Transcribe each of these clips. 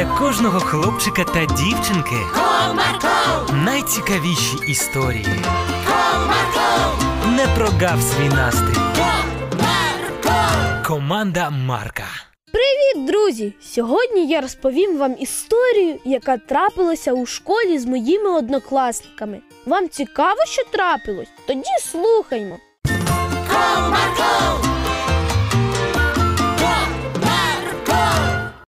для кожного хлопчика та дівчинки Comarco, найцікавіші історії. Comarco, Не прогав свій настрій. Comarco. Команда Марка. Привіт, друзі! Сьогодні я розповім вам історію, яка трапилася у школі з моїми однокласниками. Вам цікаво, що трапилось? Тоді слухаймо.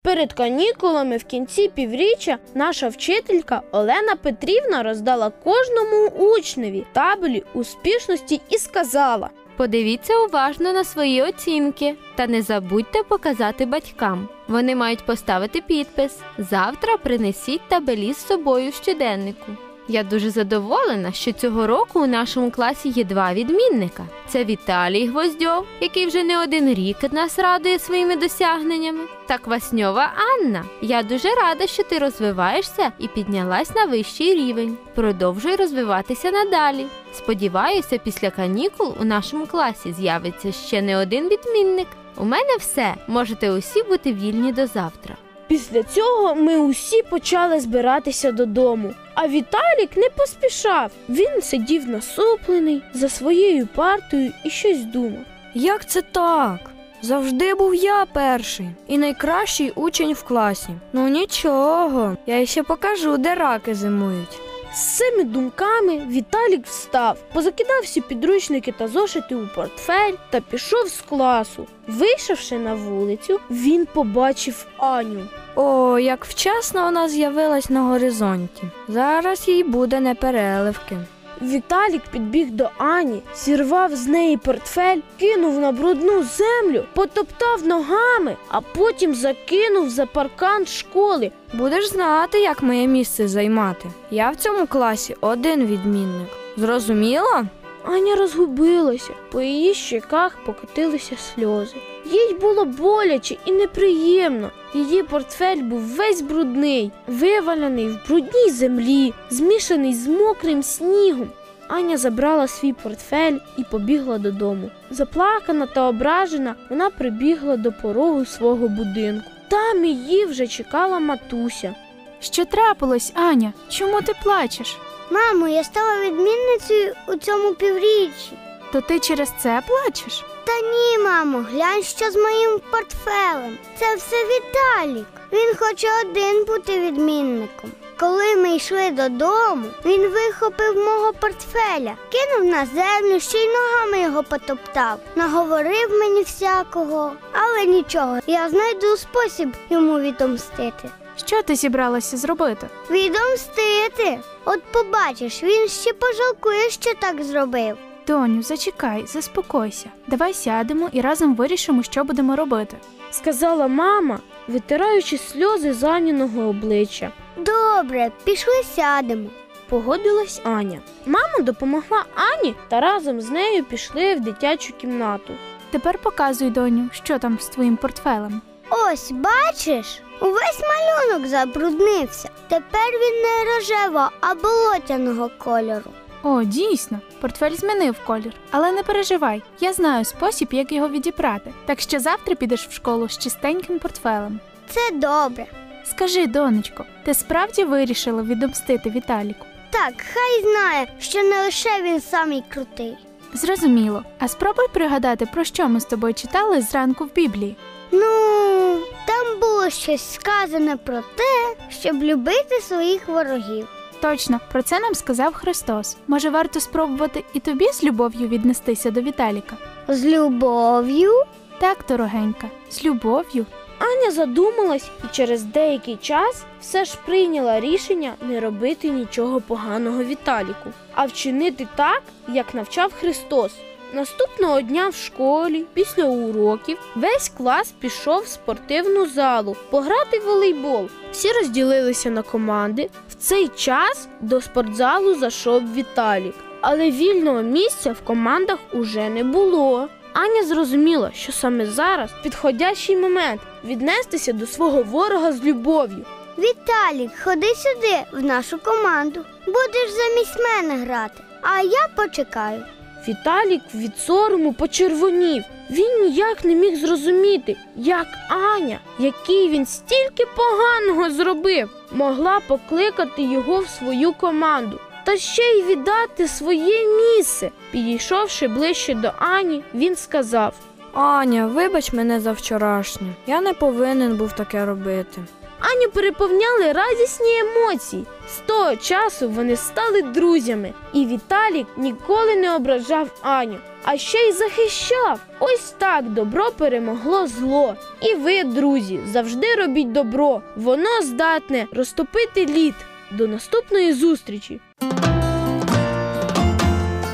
Перед канікулами в кінці півріччя наша вчителька Олена Петрівна роздала кожному учневі табелі успішності і сказала: Подивіться уважно на свої оцінки та не забудьте показати батькам. Вони мають поставити підпис. Завтра принесіть табелі з собою в щоденнику. Я дуже задоволена, що цього року у нашому класі є два відмінника: це Віталій Гвоздьов, який вже не один рік нас радує своїми досягненнями, та Квасньова Анна. Я дуже рада, що ти розвиваєшся і піднялась на вищий рівень. Продовжуй розвиватися надалі. Сподіваюся, після канікул у нашому класі з'явиться ще не один відмінник. У мене все. Можете усі бути вільні до завтра. Після цього ми усі почали збиратися додому. А Віталік не поспішав. Він сидів насуплений за своєю партою і щось думав. Як це так? Завжди був я перший і найкращий учень в класі. Ну нічого, я ще покажу, де раки зимують. З цими думками Віталік встав, позакидав всі підручники та зошити у портфель та пішов з класу. Вийшовши на вулицю, він побачив Аню. О, як вчасно вона з'явилась на горизонті. Зараз їй буде непереливки. Віталік підбіг до Ані, зірвав з неї портфель, кинув на брудну землю, потоптав ногами, а потім закинув за паркан школи. Будеш знати, як моє місце займати. Я в цьому класі один відмінник. Зрозуміла? Аня розгубилася, по її щеках покотилися сльози. Їй було боляче і неприємно. Її портфель був весь брудний, вивалений в брудній землі, змішаний з мокрим снігом. Аня забрала свій портфель і побігла додому. Заплакана та ображена, вона прибігла до порогу свого будинку. Там її вже чекала матуся. Що трапилось, Аня? Чому ти плачеш? Мамо, я стала відмінницею у цьому півріччі. То ти через це плачеш? Та ні, мамо, глянь, що з моїм портфелем. Це все Віталік. Він хоче один бути відмінником. Коли ми йшли додому, він вихопив мого портфеля, кинув на землю, ще й ногами його потоптав, наговорив мені всякого, але нічого, я знайду спосіб йому відомстити. Що ти зібралася зробити? Відомстити? От побачиш, він ще пожалкує, що так зробив. Доню, зачекай, заспокойся. Давай сядемо і разом вирішимо, що будемо робити. сказала мама, витираючи сльози з Аніного обличчя. Добре, пішли сядемо. Погодилась Аня. Мама допомогла Ані та разом з нею пішли в дитячу кімнату. Тепер показуй, доню, що там з твоїм портфелем. Ось, бачиш, увесь малюнок забруднився. Тепер він не рожевого, а болотяного кольору. О, дійсно, портфель змінив колір. Але не переживай, я знаю спосіб, як його відібрати. Так що завтра підеш в школу з чистеньким портфелем. Це добре. Скажи, донечко, ти справді вирішила відомстити Віталіку? Так, хай знає, що не лише він самий крутий. Зрозуміло. А спробуй пригадати, про що ми з тобою читали зранку в Біблії. Ну, там було щось сказане про те, щоб любити своїх ворогів. Точно, про це нам сказав Христос. Може, варто спробувати і тобі з любов'ю віднестися до Віталіка? З любов'ю. Так, дорогенька, з любов'ю. Аня задумалась і через деякий час все ж прийняла рішення не робити нічого поганого Віталіку, а вчинити так, як навчав Христос. Наступного дня в школі, після уроків, весь клас пішов в спортивну залу пограти в волейбол. Всі розділилися на команди. В цей час до спортзалу зайшов Віталік, але вільного місця в командах уже не було. Аня зрозуміла, що саме зараз підходящий момент віднестися до свого ворога з любов'ю. Віталік, ходи сюди, в нашу команду. Будеш замість мене грати, а я почекаю. Віталік від сорому почервонів. Він ніяк не міг зрозуміти, як Аня, який він стільки поганого зробив, могла покликати його в свою команду. Та ще й віддати своє місце. Підійшовши ближче до Ані, він сказав: Аня, вибач мене за вчорашнє. Я не повинен був таке робити. Аню переповняли радісні емоції. З того часу вони стали друзями, і Віталік ніколи не ображав Аню, а ще й захищав. Ось так добро перемогло зло. І ви, друзі, завжди робіть добро. Воно здатне розтопити лід. До наступної зустрічі.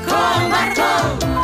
Комарко!